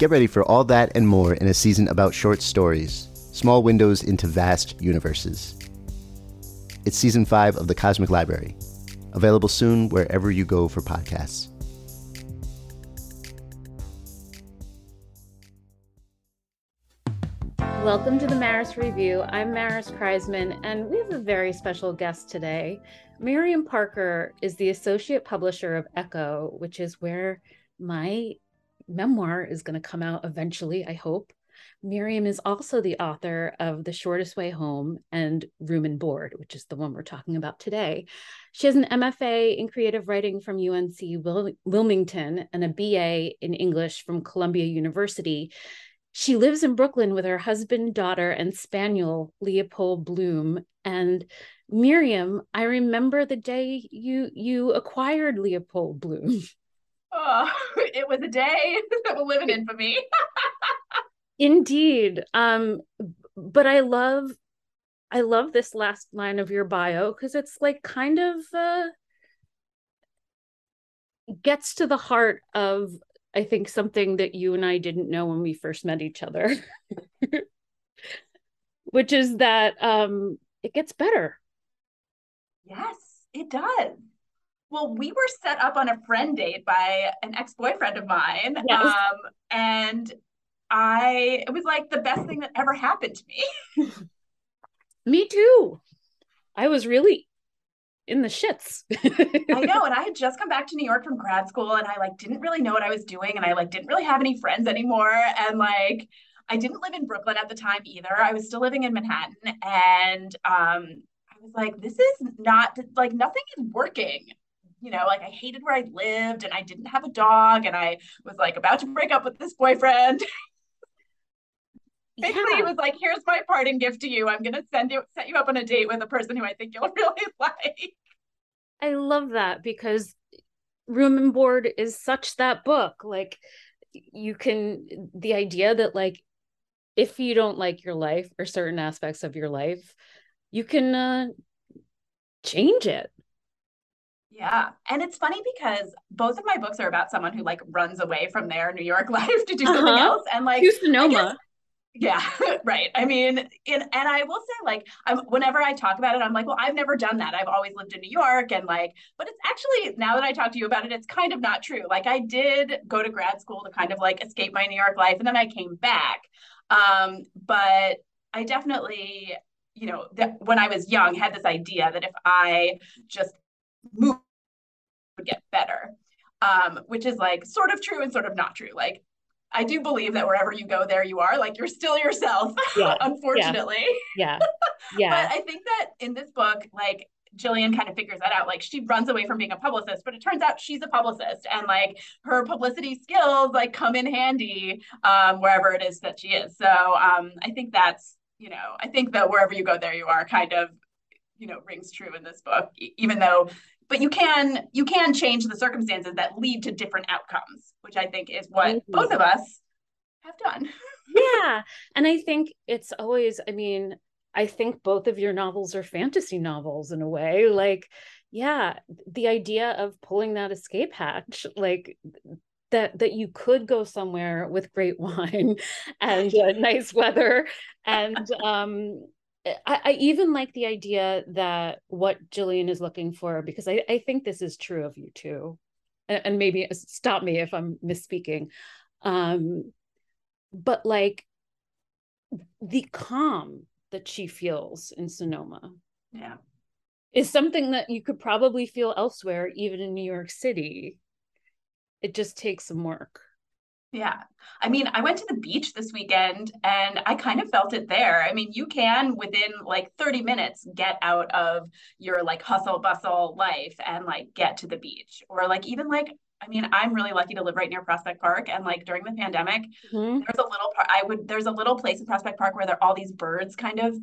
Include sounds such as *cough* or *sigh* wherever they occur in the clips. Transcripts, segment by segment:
Get ready for all that and more in a season about short stories, small windows into vast universes. It's season five of The Cosmic Library, available soon wherever you go for podcasts. Welcome to the Maris Review. I'm Maris Kreizman, and we have a very special guest today. Miriam Parker is the associate publisher of Ecco, which is where my memoir is going to come out eventually, I hope. Miriam is also the author of The Shortest Way Home and Room and Board, which is the one we're talking about today. She has an MFA in creative writing from UNC Wil- Wilmington and a BA in English from Columbia University. She lives in Brooklyn with her husband, daughter, and spaniel, Leopold Bloom. And Miriam, I remember the day you you acquired Leopold Bloom. *laughs* Oh, *laughs* it was a day *laughs* that will live in infamy. *laughs* Indeed. Um, but I love I love this last line of your bio because it's like kind of uh gets to the heart of I think something that you and I didn't know when we first met each other. Which is that um it gets better. Yes, it does. Well, we were set up on a friend date by an ex-boyfriend of mine. Yes. Um, and I it was like the best thing that ever happened to me. *laughs* me too. I was really in the shits. I *laughs* know. And I had just come back to New York from grad school and I like didn't really know what I was doing and I like didn't really have any friends anymore. And like I didn't live in Brooklyn at the time either. I was still living in Manhattan. And um I was like, this is not like nothing is working you know, like I hated where I lived and I didn't have a dog and I was like about to break up with this boyfriend. *laughs* Basically, yeah. he was like, here's my parting gift to you. I'm gonna send you set you up on a date with a person who I think you'll *laughs* really like. I love that because Room and Board is such that book. Like you can the idea that like if you don't like your life or certain aspects of your life, you can uh change it yeah. And it's funny because both of my books are about someone who like runs away from their New York *laughs* life to do something uh-huh. else. And like to Sonoma. Yeah, *laughs* right. I mean, in, and I will say, like, I'm, whenever I talk about it, I'm like, well, I've never done that. I've always lived in New York, and like, but it's actually now that I talk to you about it, it's kind of not true. Like, I did go to grad school to kind of like escape my New York life, and then I came back. Um, but I definitely, you know, that when I was young, had this idea that if I just moved would get better, um, which is like sort of true and sort of not true. Like, I do believe that wherever you go, there you are. Like, you're still yourself, yeah. *laughs* unfortunately. Yeah. *laughs* Yeah. but I think that in this book, like, Jillian kind of figures that out. Like she runs away from being a publicist, but it turns out she's a publicist and like her publicity skills like come in handy um, wherever it is that she is. So um, I think that's, you know, I think that wherever you go, there you are kind of, you know, rings true in this book, even though but you can you can change the circumstances that lead to different outcomes which i think is what mm-hmm. both of us have done *laughs* yeah and i think it's always i mean I think both of your novels are fantasy novels in a way. Like, yeah, the idea of pulling that escape hatch, like that that you could go somewhere with great *laughs* wine and uh, nice weather and um I, I, even like the idea that what Jillian is looking for, because I, I think this is true of you too. And, and maybe stop me if I'm misspeaking. Um, but like the calm that she feels in Sonoma. Yeah. Is something that you could probably feel elsewhere, even in New York City it just takes some work. Yeah. I mean, I went to the beach this weekend and I kind of felt it there. I mean, you can within like 30 minutes get out of your like hustle bustle life and like get to the beach or like even like I mean, I'm really lucky to live right near Prospect Park. And like during the pandemic, mm-hmm. there's a little part I would there's a little place in Prospect Park where there are all these birds kind of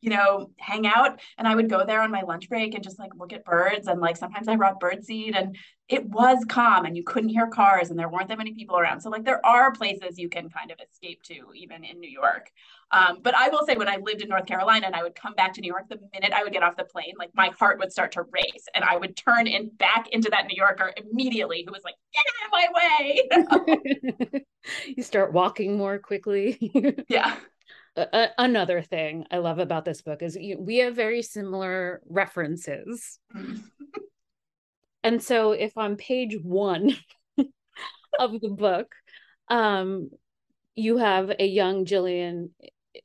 you know, hang out. And I would go there on my lunch break and just like look at birds. And like sometimes I brought bird seed and it was calm and you couldn't hear cars and there weren't that many people around. So like there are places you can kind of escape to even in New York. Um, but I will say when I lived in North Carolina and I would come back to New York, the minute I would get off the plane, like my heart would start to race and I would turn in back into that New Yorker immediately who was like, get out of my way. *laughs* you start walking more quickly. *laughs* yeah another thing I love about this book is we have very similar references. and so if on page one *laughs* of the book, um, you have a young Jillian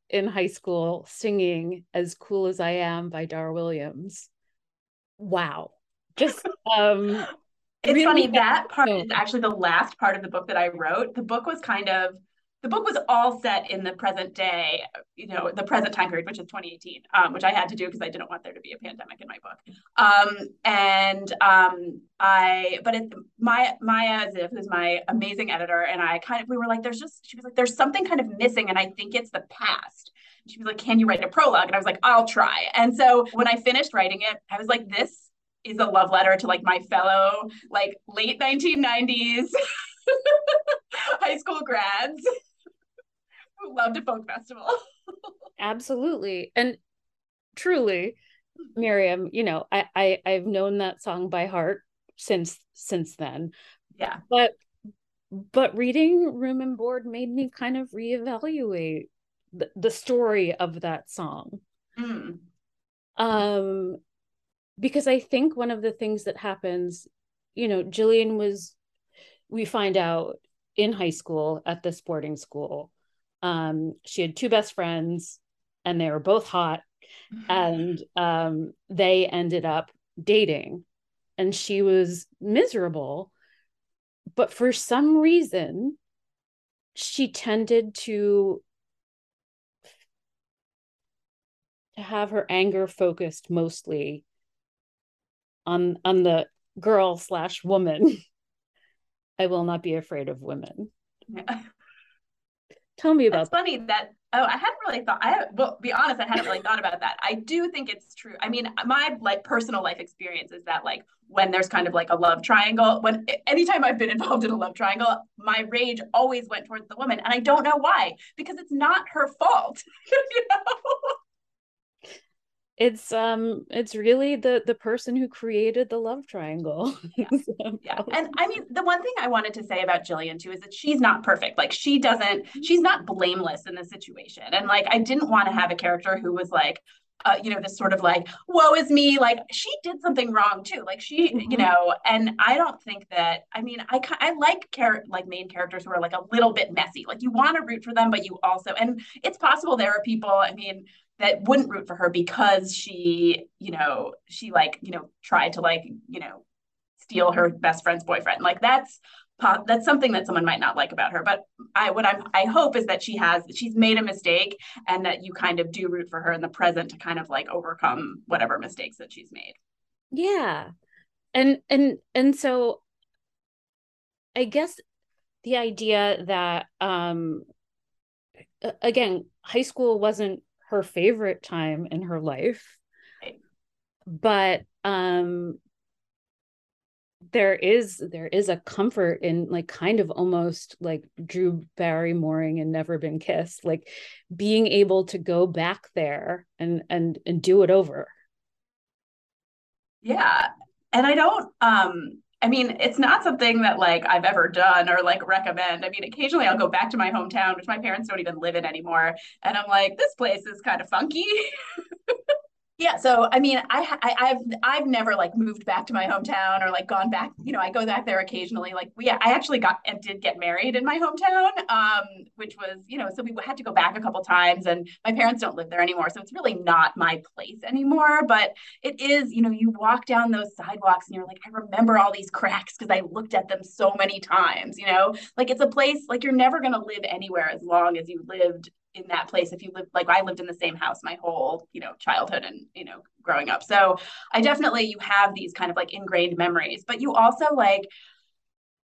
in high school singing As Cool as I Am by Dar Williams. Wow. Just um it's really funny that part is actually the last part of the book that I wrote. The book was kind of the book was all set in the present day, you know, the present time period, which is 2018, um, which I had to do because I didn't want there to be a pandemic in my book. Um, and um, I, but it, Maya, Maya who's my amazing editor, and I kind of, we were like, there's just, she was like, there's something kind of missing, and I think it's the past. she was like, can you write a prologue? And I was like, I'll try. And so when I finished writing it, I was like, this is a love letter to like my fellow like late 1990s *laughs* high school grads loved a folk festival. *laughs* Absolutely. And truly, Miriam, you know, I, I I've known that song by heart since since then. Yeah. But but reading Room and Board made me kind of reevaluate the, the story of that song. Mm. Um because I think one of the things that happens, you know, Jillian was we find out in high school at this boarding school um, she had two best friends and they were both hot. And um, they ended up dating. And she was miserable. But for some reason she tended to to have her anger focused mostly on on the girl slash woman. *laughs* I will not be afraid of women. Yeah. Tell me about. It's funny that oh, I hadn't really thought. I well, be honest, I hadn't really thought about that. I do think it's true. I mean, my like personal life experience is that like when there's kind of like a love triangle, when anytime I've been *laughs* involved in a love triangle, my rage always went towards the woman, and I don't know why because it's not her fault. *laughs* you know? It's um it's really the the person who created the love triangle *laughs* yeah. so. yeah and i mean the one thing i wanted to say about jillian too is that she's not perfect like she doesn't she's not blameless in the situation and like i didn't want to have a character who was like uh, you know this sort of like woe is me like she did something wrong too like she mm-hmm. you know and i don't think that i mean i i like char- like main characters who are like a little bit messy like you want to root for them but you also and it's possible there are people i mean that wouldn't root for her because she, you know, she like, you know, tried to like, you know, steal her best friend's boyfriend. Like that's that's something that someone might not like about her. But I what I'm I hope is that she has she's made a mistake and that you kind of do root for her in the present to kind of like overcome whatever mistakes that she's made. Yeah. And and and so I guess the idea that um again high school wasn't her favorite time in her life. Right. But um there is there is a comfort in like kind of almost like Drew Barrymoring and Never Been Kissed, like being able to go back there and and and do it over. Yeah. And I don't um I mean, it's not something that like I've ever done or like recommend. I mean, occasionally I'll go back to my hometown, which my parents don't even live in anymore, and I'm like, this place is kind of funky. *laughs* Yeah, so I mean, I, I have I've never like moved back to my hometown or like gone back. You know, I go back there occasionally. Like, we, I actually got and did get married in my hometown, um, which was you know, so we had to go back a couple times. And my parents don't live there anymore, so it's really not my place anymore. But it is, you know, you walk down those sidewalks and you're like, I remember all these cracks because I looked at them so many times. You know, like it's a place like you're never gonna live anywhere as long as you lived in that place if you live like I lived in the same house my whole you know childhood and you know growing up. So I definitely you have these kind of like ingrained memories but you also like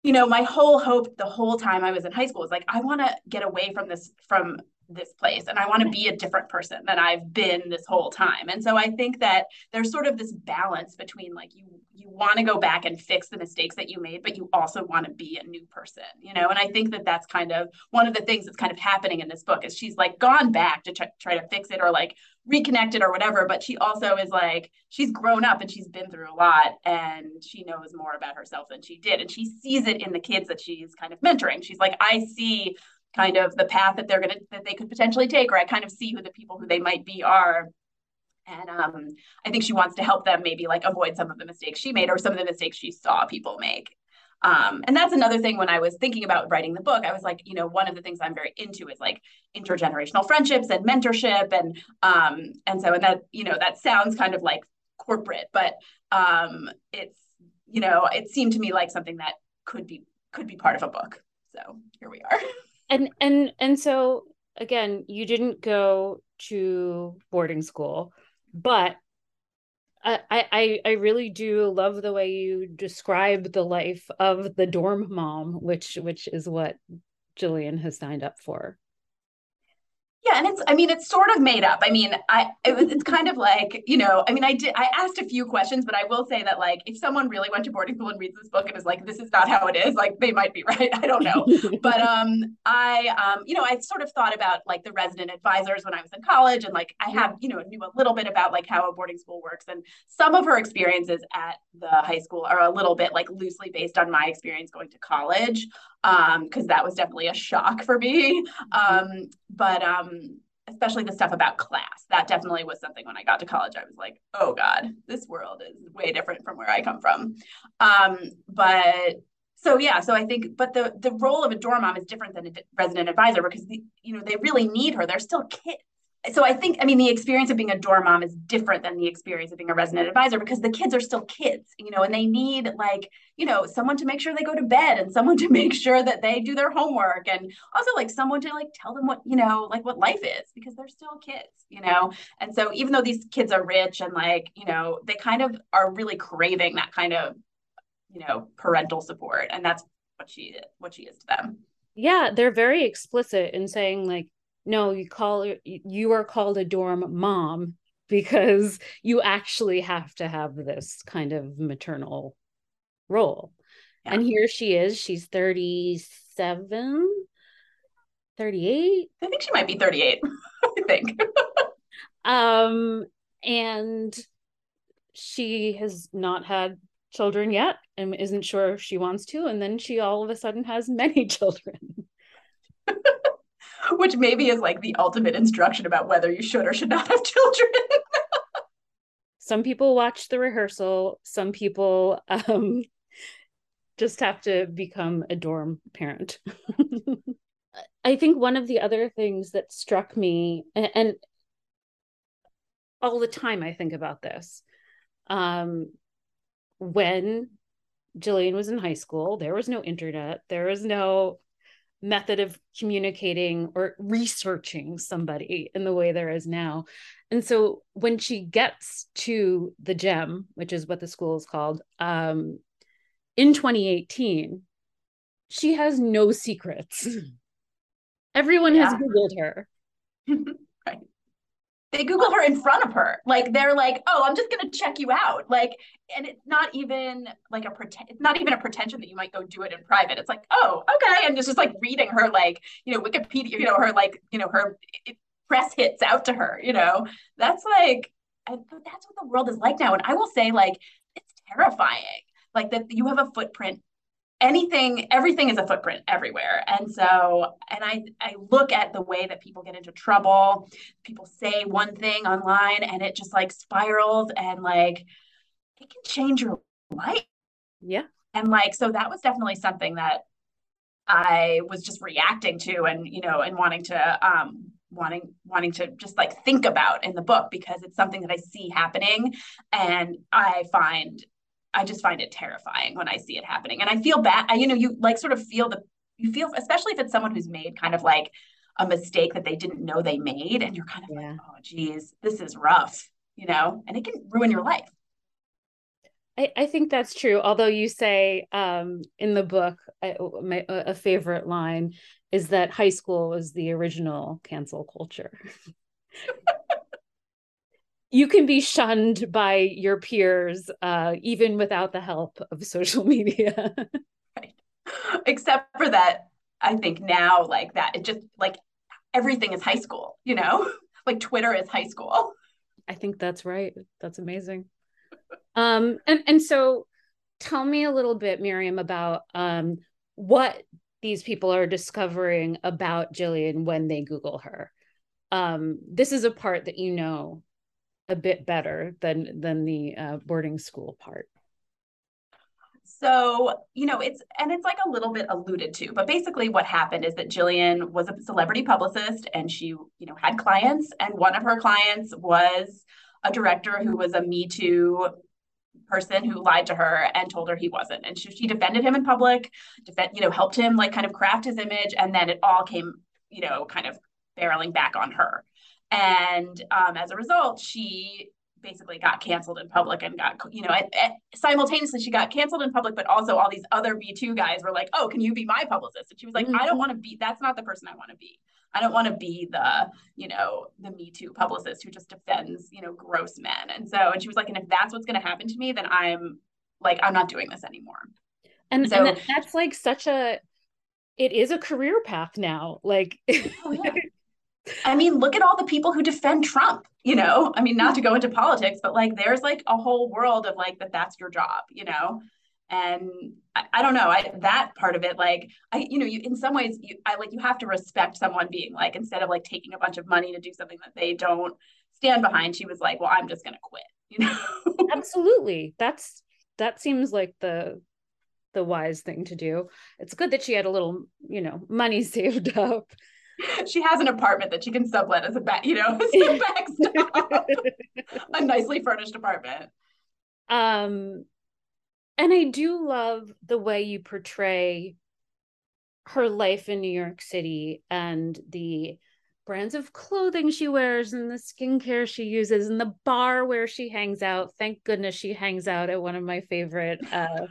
you know my whole hope the whole time I was in high school was like I want to get away from this from this place and I want to be a different person than I've been this whole time. And so I think that there's sort of this balance between like you you want to go back and fix the mistakes that you made but you also want to be a new person, you know? And I think that that's kind of one of the things that's kind of happening in this book is she's like gone back to try, try to fix it or like reconnect it or whatever, but she also is like she's grown up and she's been through a lot and she knows more about herself than she did and she sees it in the kids that she's kind of mentoring. She's like I see kind of the path that they're going to that they could potentially take or i kind of see who the people who they might be are. And um, i think she wants to help them maybe like avoid some of the mistakes she made or some of the mistakes she saw people make. Um, and that's another thing when i was thinking about writing the book i was like you know one of the things i'm very into is like intergenerational friendships and mentorship and um, and so and that you know that sounds kind of like corporate but um, it's you know it seemed to me like something that could be could be part of a book. So here we are *laughs* and and and so again you didn't go to boarding school but I, I I really do love the way you describe the life of the dorm mom, which which is what Jillian has signed up for. Yeah, and it's I mean it's sort of made up. I mean, I it was, it's kind of like, you know, I mean I did I asked a few questions, but I will say that like if someone really went to boarding school and reads this book and is like this is not how it is, like they might be *laughs* right. I don't know. *laughs* but um I um you know, I sort of thought about like the resident advisors when I was in college and like I have, you know, knew a little bit about like how a boarding school works and some of her experiences at the high school are a little bit like loosely based on my experience going to college um because that was definitely a shock for me. Um but um especially the stuff about class that definitely was something when i got to college i was like oh god this world is way different from where i come from. Um but so yeah so i think but the the role of a dorm mom is different than a resident advisor because the, you know they really need her. They're still kids so I think, I mean, the experience of being a dorm mom is different than the experience of being a resident advisor because the kids are still kids, you know, and they need like, you know, someone to make sure they go to bed and someone to *laughs* make sure that they do their homework and also like someone to like tell them what, you know, like what life is because they're still kids, you know. And so even though these kids are rich and like, you know, they kind of are really craving that kind of, you know, parental support. And that's what she what she is to them. Yeah, they're very explicit in saying like no you call you are called a dorm mom because you actually have to have this kind of maternal role. Yeah. and here she is. She's 37 38 i think she might be 38 *laughs* i think. Um and she has not had children yet and isn't sure if she wants to. And then she all of a sudden has many *laughs* children *laughs* *laughs* which maybe is like the ultimate instruction about whether you should or should not have children. *laughs* some people watch the rehearsal, some people um, just have to become a dorm parent. *laughs* I think one of the other things that struck me, and, and all the time I think about this, um, when Jillian was in high school, there was no internet, there was no method of communicating or researching somebody in the way there is now. And so when she gets to the gem, which is what the school is called, um, in 2018, she has no secrets. Everyone yeah. has Googled her. *laughs* they Google her in front of her. Like they're like, oh, I'm just gonna check you out. Like, and it's not even like a pretend. It's not even a pretension that you might go do it in private. It's like, oh, okay, and it's just like reading her like, you know, Wikipedia, you know, her like, you know, her press hits out to her. You know, that's like, and, that's what the world is like now. And I will say, like, it's terrifying. Like that you have a footprint anything everything is a footprint everywhere. And so and i i look at the way that people get into trouble. People say one thing online and it just like spirals and like it can change your life. Yeah. And like so that was definitely something that i was just reacting to and you know and wanting to um wanting wanting to just like think about in the book because it's something that i see happening and i find I just find it terrifying when I see it happening. And I feel bad. I, you know, you like sort of feel the, you feel, especially if it's someone who's made kind of like a mistake that they didn't know they made. And you're kind of yeah. like, oh, geez, this is rough, you know, and it can ruin your life. I, I think that's true. Although you say um, in the book, I, my, a favorite line is that high school was the original cancel culture. *laughs* you can be shunned by your peers uh, even without the help of social *laughs* media. Right. Except for that i think now like that it just like everything is high school you know? *laughs* Like twitter is high school. I think that's right. That's amazing. Um and and so tell me a little bit miriam about um what these people are discovering about jillian when they google her. Um this is a part that you know a bit better than than the uh, boarding school part so, you know, it's and it's like a little bit alluded to, but basically what happened is that Jillian was a celebrity publicist and she, you know, had clients and one of her clients was a director who was a Me Too person who lied to her and told her he wasn't. And she, she defended him in public, defend, you know, helped him like kind of craft his image and then it all came, you know, kind of barreling back on her. And um, as a result, she basically got canceled in public and got, you know, simultaneously she got canceled in public, but also all these other Me Too guys were like, oh, can you be my publicist? And she was like, mm-hmm. I don't want to be, that's not the person I want to be. I don't want to be the, you know, the Me Too publicist who just defends, you know, gross men. And so, and she was like, and if that's what's going to happen to me, then I'm like, I'm not doing this anymore. And, so, and that's like such a, it is a career path now. Like, *laughs* oh, yeah. I mean, look at all the people who defend Trump, you know? I mean, not to go into politics, but like there's like a whole world of like that that's your job, you know? And I, I don't know, I that part of it, like I, you know, you in some ways you I like you have to respect someone being like, instead of like taking a bunch of money to do something that they don't stand behind, she was like, Well, I'm just gonna quit, *laughs* you know? Absolutely. That's that seems like the the wise thing to do. It's good that she had a little, you know, money *laughs* saved up she has an apartment that she can sublet as a back, you know, *laughs* as a *laughs* backstop. a nicely furnished apartment. Um, and I do love the way you portray her life in New York City and the brands of clothing she wears and the skincare she uses and the bar where she hangs out. Thank goodness she hangs out at one of my favorite uh,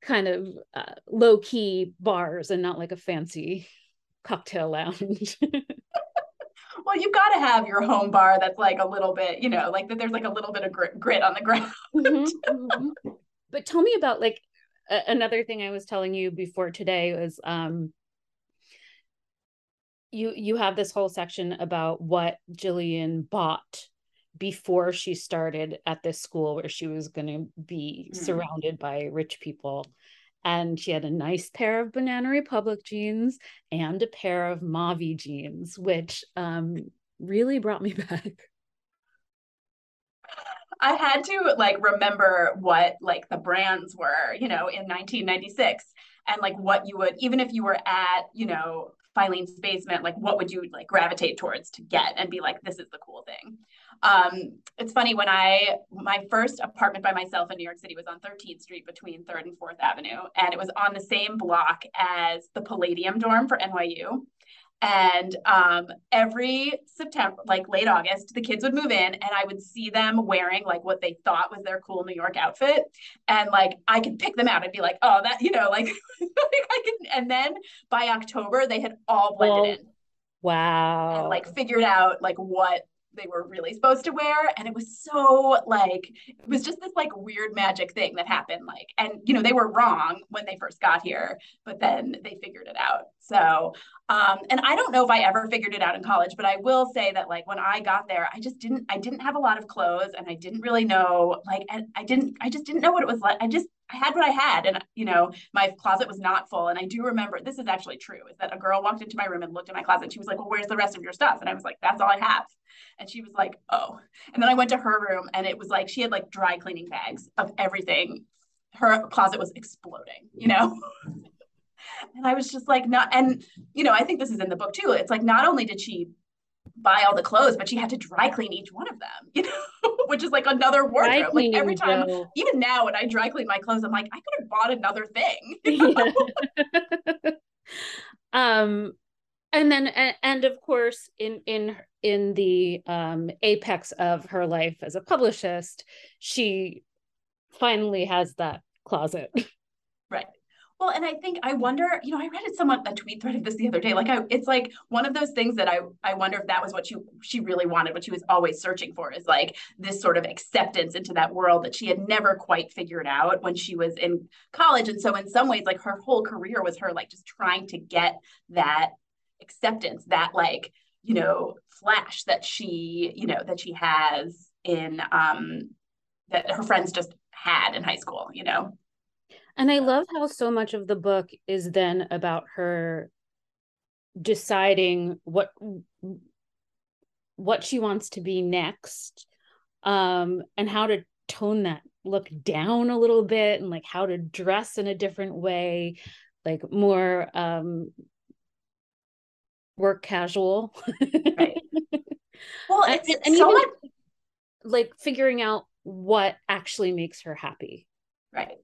kind of uh, low key bars and not like a fancy cocktail lounge. *laughs* well, you've got to have your home bar that's like a little bit, you know, like that there's like a little bit of grit, grit on the *laughs* ground. mm-hmm, mm-hmm. But tell me about like a- another thing I was telling you before today was um you you have this whole section about what Jillian bought before she started at this school where she was going to be mm. surrounded by rich people and she had a nice pair of Banana Republic jeans and a pair of Mavi jeans, which um, really brought me *laughs* back. I had to like remember what like the brands were, you know, in 1996 and like what you would even if you were at, you know, Filene's basement, like what would you like gravitate towards to get and be like, this is the cool thing. Um, it's funny when I my first apartment by myself in New York City was on 13th Street between 3rd and 4th Avenue, and it was on the same block as the Palladium dorm for NYU. And um, every September, like late August, the kids would move in, and I would see them wearing like what they thought was their cool New York outfit, and like I could pick them out. I'd be like, oh, that you know, like, *laughs* like I can. And then by October, they had all blended well, in. Wow. And like figured out like what they were really supposed to wear and it was so like it was just this like weird magic thing that happened like and you know they were wrong when they first got here but then they figured it out. So um and i don't know if i ever figured it out in college but i will say that like when i got there i just didn't i didn't have a lot of clothes and i didn't really know like and i didn't i just didn't know what it was like i just I had what I had, and you know, my closet was not full. And I do remember this is actually true: is that a girl walked into my room and looked at my closet, and she was like, "Well, where's the rest of your stuff?" And I was like, "That's all I have." And she was like, "Oh." And then I went to her room, and it was like she had like dry cleaning bags of everything. Her closet was exploding, you know. *laughs* and I was just like, not. And you know, I think this is in the book too. It's like not only did she buy all the clothes, but she had to dry clean each one of them, *laughs* you know, which is like another wardrobe. Like every time, even now when I dry clean my clothes, I'm like, I could have bought another thing. *laughs* *laughs* um, and then, and of course, in in in the um, apex of her life as a publicist, she finally has that closet. Right. Well, and I think I wonder, you know, I read it someone a tweet thread of this the other day. Like I it's like one of those things that I I wonder if that was what she she really wanted, what she was always searching for is like this sort of acceptance into that world that she had never quite figured out when she was in college. And so in some ways, like her whole career was her like just trying to get that acceptance, that like, you know, flash that she, you know, that she has in um that her friends just had in high school, you know. And I love how so much of the book is then about her deciding what what she wants to be next um and how to tone that look down a little bit and like how to dress in a different way like more um work casual. Right. *laughs* Well and, it's, and so even, much like figuring out what actually makes her happy. Right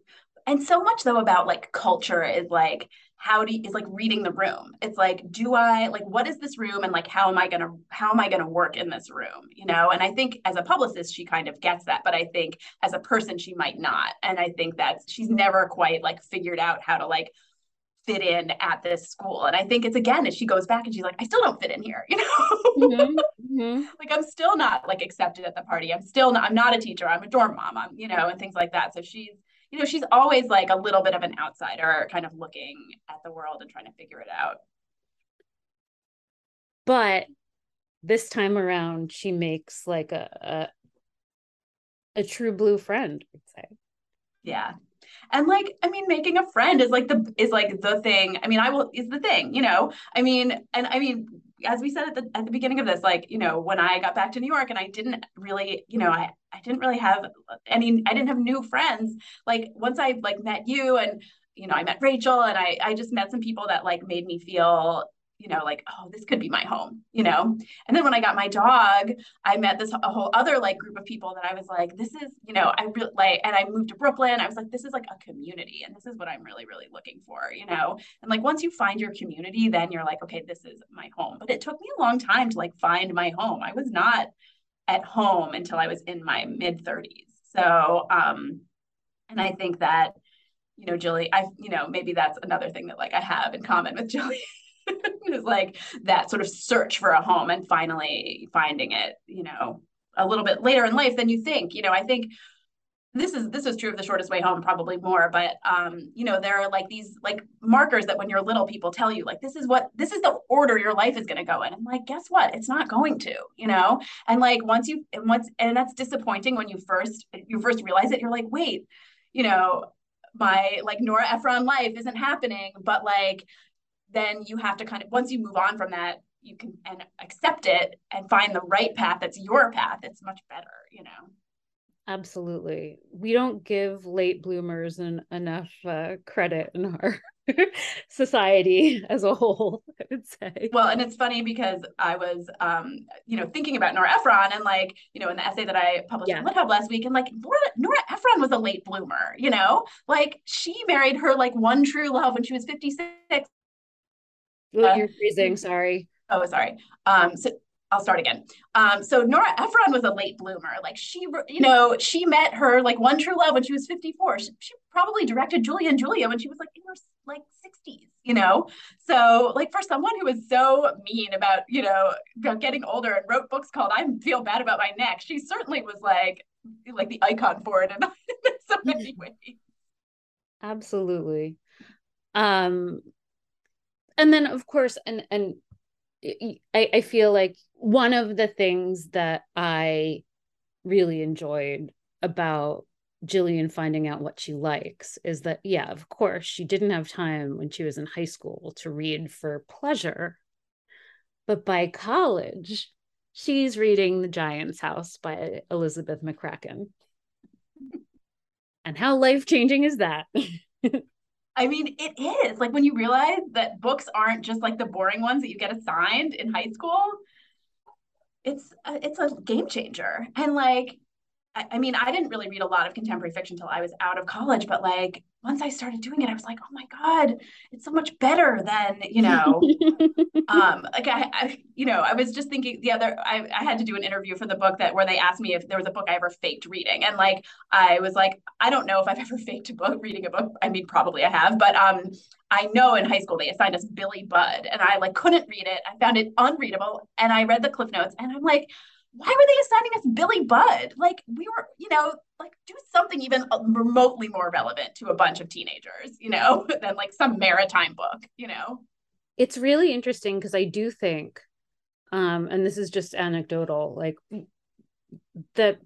and so much though about like culture is like how do you, is like reading the room. It's like do i like what is this room and like how am i gonna how am i gonna work in this room you know? And i think as a publicist she kind of gets that but i think as a person she might not. And i think that she's never quite like figured out how to like fit in at this school. And i think it's again as she goes back and she's like i still don't fit in here *laughs* you know? Mm-hmm. Mm-hmm. like i'm still not like accepted at the party. I'm still not i'm not a teacher. I'm a dorm mom. I'm you know and things like that. So she's you know, she's always like a little bit of an outsider, kind of looking at the world and trying to figure it out. But this time around, she makes like a a, a true blue friend, I'd say. Yeah. And like, I mean, making a friend is like the is like the thing. I mean, I will is the thing, you know. I mean, and I mean, as we said at the at the beginning of this, like, you know, when I got back to New York and I didn't really, you know, I I didn't really have any I didn't have new friends. Like once I like met you and you know, I met Rachel and I I just met some people that like made me feel you know, like, oh, this could be my home, you know? And then when I got my dog, I met this a whole other like group of people that I was like, this is, you know, I really like, and I moved to Brooklyn. I was like, this is like a community and this is what I'm really, really looking for, you know? And like, once you find your community, then you're like, okay, this is my home. But it took me a long time to like find my home. I was not at home until I was in my mid 30s. So, um, and I think that, you know, Julie, I, you know, maybe that's another thing that like I have in common with *laughs* *laughs* Julie. is like that sort of search for a home and finally finding it, you know, a little bit later in life than you think. You know, I think this is this is true of the shortest way home probably more but um you know there are like these like markers that when you're little people tell you like this is what this is the order your life is going to go in i'm like guess what it's not going to you know and like once you and once and that's disappointing when you first you first realize it you're like wait you know my like nora ephron life isn't happening but like then you have to kind of once you move on from that you can and accept it and find the right path that's your path it's much better you know? Absolutely. We don't give late bloomers an, enough uh, credit in our *laughs* society *laughs* as a whole i would say. Well and it's funny because i was um you know thinking about nora ephron and like you know in the essay that i published yeah. in LitHub last week and like nora, nora ephron was a late bloomer you know? Like she married her like one true love when she was 56 Oh, you're freezing. Sorry. Oh, sorry. Um, so I'll start again. Um, so Nora Ephron was a late bloomer. Like she, you know, she met her like one true love when she was 54. She, she probably directed Julia and Julia when she was like in her like 60s, you know? So like for someone who was so mean about, you know, getting older and wrote books called I Feel Bad About My Neck, she certainly was like like the icon for it in, *laughs* in so many *laughs* ways. Absolutely. Um and then of course and and I, I feel like one of the things that I really enjoyed about Jillian finding out what she likes is that, yeah, of course, she didn't have time when she was in high school to read for pleasure. But by college, she's reading The Giant's House by Elizabeth McCracken. *laughs* And how life changing is that? *laughs* I mean, it is like when you realize that books aren't just like the boring ones that you get assigned in high school. It's a, it's a game changer, and like I, mean, I didn't really read a lot of contemporary fiction until I was out of college, but like once I started doing it, I was like, oh my God, it's so much better than, you know, *laughs* um, like I, I, you know, I was just thinking the other, I, I had to do an interview for the book that where they asked me if there was a book I ever faked reading. And like, I was like, I don't know if I've *laughs* ever faked a book, reading a book. I mean, probably I have, but um, I know in high school they assigned us Billy Budd and I like couldn't read it. I found it unreadable and I read the cliff notes and I'm like, why were they assigning us Billy Budd? Like we were, you know, like do something even remotely more relevant to a bunch of teenagers, you know, *laughs* than like some maritime book, you know. It's really interesting because I do think, um, and this is just anecdotal, like that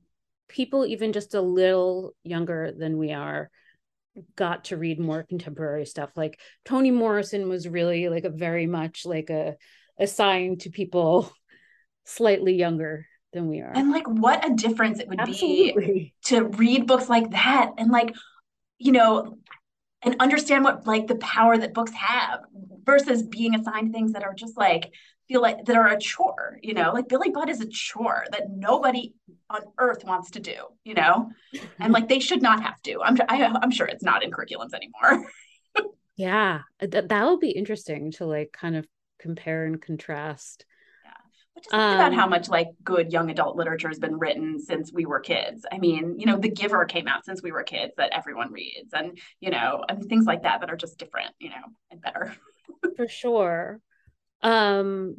people even just a little younger than we are got to read more contemporary stuff. Like Toni Morrison was really like a very much like a assigned to people *laughs* slightly younger than we are. And like what a difference it would Absolutely. be to read books like that and like, you know, and understand what like the power that books have versus being assigned things that are just like feel like that are a chore, you know, like Billy Budd is a chore that nobody on earth wants to do, you know, and like they should not have to. I'm I, am i am sure it's not in curriculums anymore. *laughs* yeah, that that'll be interesting to like kind of compare and contrast but just think um, about how um, much like good young adult literature has been written since we were kids. I mean, you know, The Giver came out since we were kids that everyone reads, and you know, I mean, things like that that are just different, you know, and better. *laughs* For sure. Um,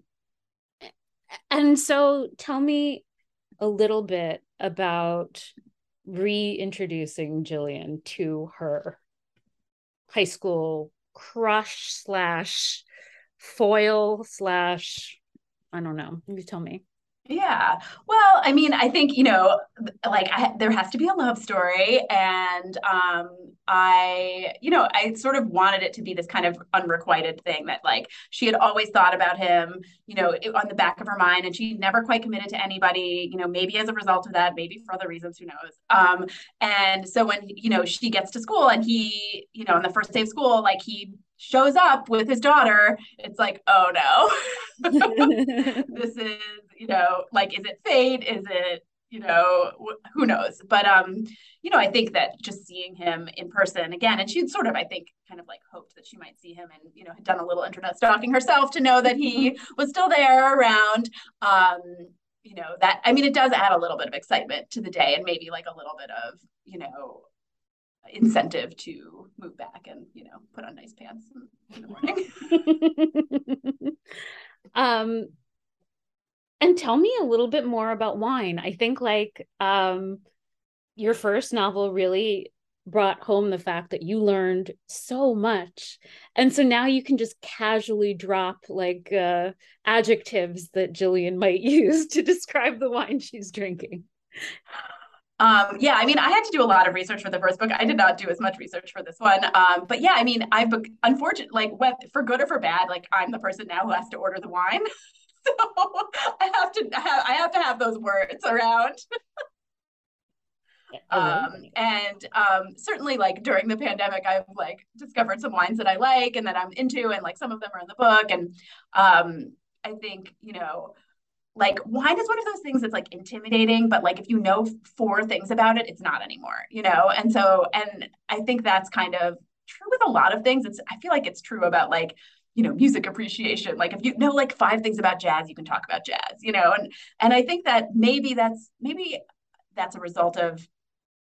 and so, tell me a little bit about reintroducing Jillian to her high school crush slash foil slash I don't know. You tell me. Yeah. Well, I mean, I think, you know, like I, there has to be a love story. And um, I, you know, I sort of wanted it to be this kind of unrequited thing that like she had always thought about him, you know, on the back of her mind. And she never quite committed to anybody, you know, maybe as a result of that, maybe for other reasons, who knows. Um, and so when, you know, she gets to school and he, you know, on the first day of school, like he shows up with his daughter, it's like, oh no, *laughs* *laughs* this is, you know, like, is it fate? Is it, you know, who knows? But, um, you know, I think that just seeing him in person again, and she'd sort of, I think, kind of like hoped that she might see him and, you know, had done a little internet stalking herself to know that he *laughs* was still there around. Um, you know, that, I mean, it does add a little bit of excitement to the day and maybe like a little bit of, you know, incentive to move back and you know put on nice pants in the morning. *laughs* *laughs* Um and tell me a little bit more about wine. I think like um your first novel really brought home the fact that you learned so much. And so now you can just casually drop like uh adjectives that jillian might *laughs* use to describe the wine she's drinking um, yeah, I mean, I had to do a lot of research for the first book. I did not do as much research for this one. Um, but yeah, I mean, I've unfortunately, like, whether, for good or for bad, like, I'm the person now who has to order the wine. *laughs* so I have to have, I have to have those words around. um, and um, certainly, like during the pandemic, I've like discovered some wines that I like and that I'm into, and like some of them are in the book. And um, I think you know like wine is one of those things that's like intimidating but like if you know four things about it it's not anymore you know? And so and i think that's kind of true with a lot of things. It's i feel like it's true about like you know music appreciation. Like if you know like five things about jazz you can talk about jazz you know? And and i think that maybe that's maybe that's a result of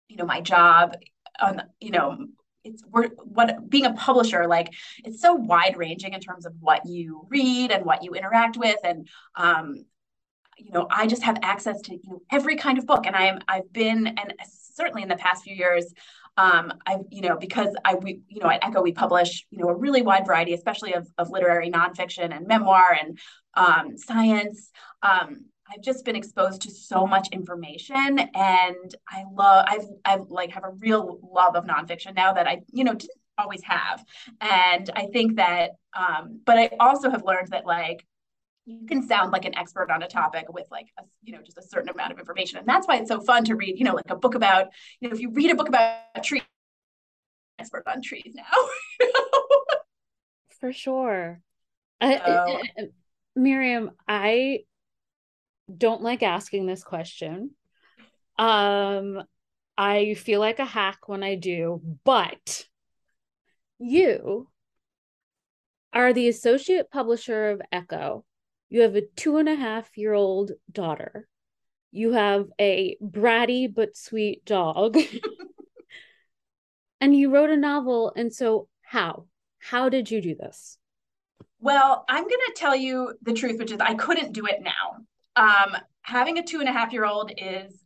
you know my job on you know it's we're what being a publisher like it's so wide ranging in terms of what you read and what you interact with and um you know i just have access to you know every kind of book. And i'm i've been and certainly in the past few years um, I, you know, because I, we, you know, at Ecco we publish, you know, a really wide variety, especially of, of literary nonfiction and memoir and um, science. Um, I've just been exposed to so much information, and I love, I've, I've like have a real love of nonfiction now that I, you know, didn't always have, and I think that, um, but I also have learned that like you can sound like an expert on a topic with like a, you know just a certain amount of information. And that's why it's so fun to read you know like a book about you know if you read a book about a trees expert on trees now. *laughs* For sure. So. uh, miriam i don't like asking this question. Um i feel like a hack when i do but you are the associate publisher of Ecco you have a two and a half year old daughter. You have a bratty but sweet dog. *laughs* *laughs* and you wrote a novel. And so, how? How did you do this? Well, I'm going to tell you the truth, which is I couldn't do it now. Um, having a two and a half year old is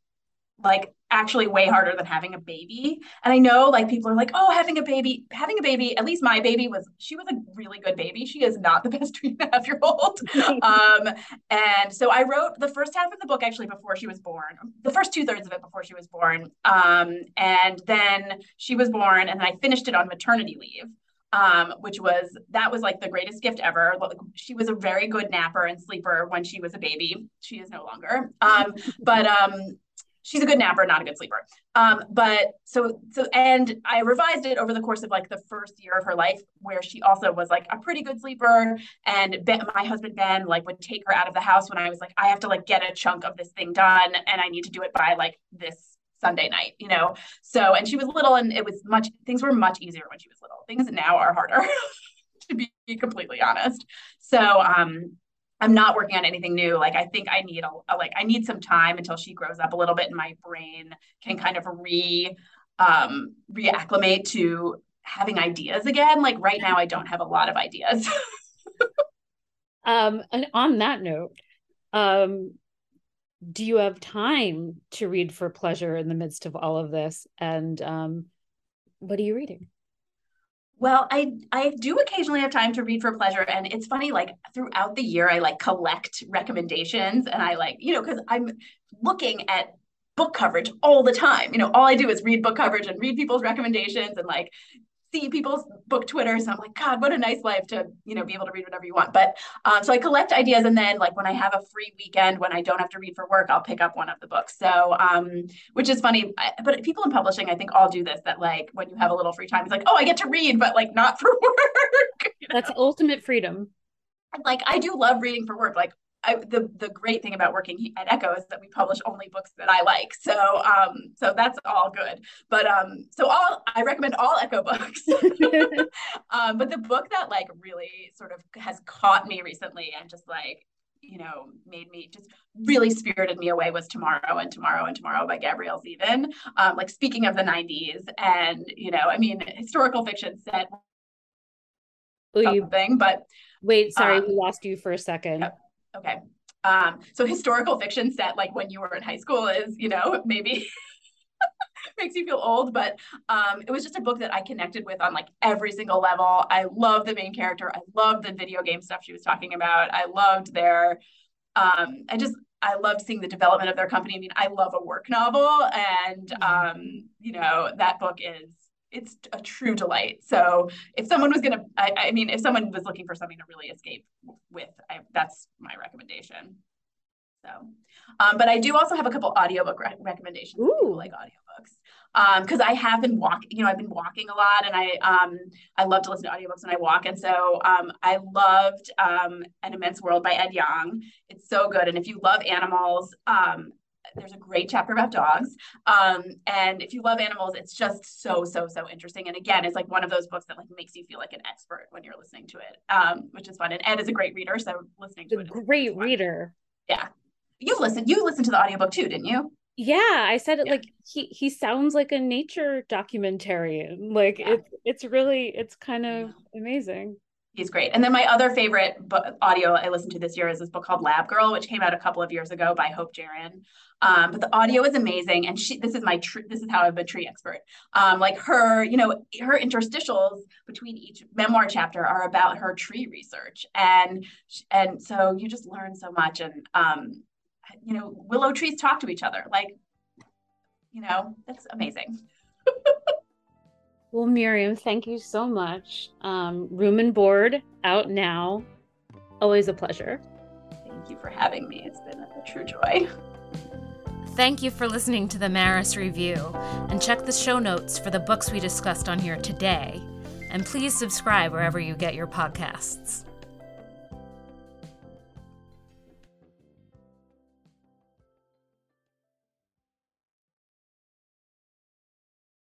like actually way harder than having a baby. And I know like people are like, oh, having a baby, having a baby, at least my baby was, she was a really good baby. She is not the *laughs* best two and a half year old. *laughs* um, and so I wrote the first half of the book actually before she was born, the first two thirds of it before she was born. Um, and then she was born and I finished it on maternity leave. Um, which was that was like the greatest gift ever. She was a very good napper and sleeper when she was a baby. She is no longer. Um, but um, she's a good napper, not a good sleeper. Um, but so so and I revised it over the course of like the first year of her life, where she also was like a pretty good sleeper. And ben, my husband Ben like would take her out of the house when I was like, I have to like get a chunk of this thing done, and I need to do it by like this Sunday night, you know. So and she was little, and it was much things were much easier when she was little. Things now are harder. *laughs* to be completely honest. So um I'm not working on anything new. Like I think I need a, like I need some time until she grows up a little bit and my brain can kind of re um reacclimate to having ideas again. Like right now I don't have a lot of ideas. *laughs* um and on that note, um do you have time to read for pleasure in the midst of all of this and um what are you reading? Well, I I do occasionally have time to read for pleasure, and it's funny. Like throughout the year, I like collect recommendations, and I like you know because I'm looking at book coverage all the time. You know, all I do is read book coverage and read people's recommendations and like see people's book Twitters. And I'm like, God, what a nice life to, you know, be able to read whatever you want. But um, so I collect ideas. And then like when I have a free weekend, when I don't have to read for work, I'll pick up one of the books. So, um, which is funny, but people in publishing, I think all do this, that like when you have a little free time, it's like, oh, I get to read, but like not for *laughs* work. You know? That's ultimate freedom. Like I do love reading for work. Like I, the the great thing about working at Ecco is that we publish only books that I like. So um so that's all good. But um so all I recommend all Ecco books. *laughs* *laughs* um but the book that like really sort of has caught me recently and just like you know made me just really spirited me away was tomorrow and tomorrow and tomorrow by gabrielle zevin um like speaking of the 90s and you know i mean historical fiction set something but wait sorry um, we lost you for a second yep. Okay. Um, so historical fiction set like when you were in high school is, you know, *laughs* maybe *laughs* makes you feel old, but um, it was just a book that I connected with on like every single level. I love the main character. I love the video game stuff she was talking about. I loved their, um, I just, I loved seeing the development of their company. I mean, I love a work novel, and mm-hmm. um, you know that book is it's a true delight. So if someone was gonna, I, I mean, if someone was looking for something to really escape with, I, that's my recommendation. So, um, but I do also have a couple audiobook re- recommendations. Ooh. like audiobooks. Um, because I have been walking, you know, I've been walking a lot and I um I love to listen to audiobooks when I walk. And so um I loved um An Immense World by Ed Yong. It's so good. And if you love animals, um there's a great chapter about dogs. Um, and if you love animals, it's just so, so, so interesting. And again, it's like one of those books that like makes you feel like an expert when you're listening to it, um, which is fun. And Ed is a great reader, so listening to a it. great reader. Yeah. You listened, you listened to the audiobook too, didn't you? Yeah, I said it yeah. like he he sounds like a nature documentarian. Like yeah. it's it's really it's kind of amazing. He's great. And then my other favorite book, audio I listened to this year is this book called Lab Girl, which came out a couple of years ago by Hope Jahren. Um, but the audio is amazing, and she this is my tree. This is how I'm a tree expert. Um, like her, you know, her interstitials between each memoir chapter are about her tree research, and and so you just learn so much. And um, you know, willow trees talk to each other. Like, you know, that's amazing. *laughs* Well, Miriam, thank you so much. Um, Room and Board out now. Always a pleasure. Thank you for having me. It's been a true joy. Thank you for listening to the Maris Review, and check the show notes for the books we discussed on here today. And please subscribe wherever you get your podcasts.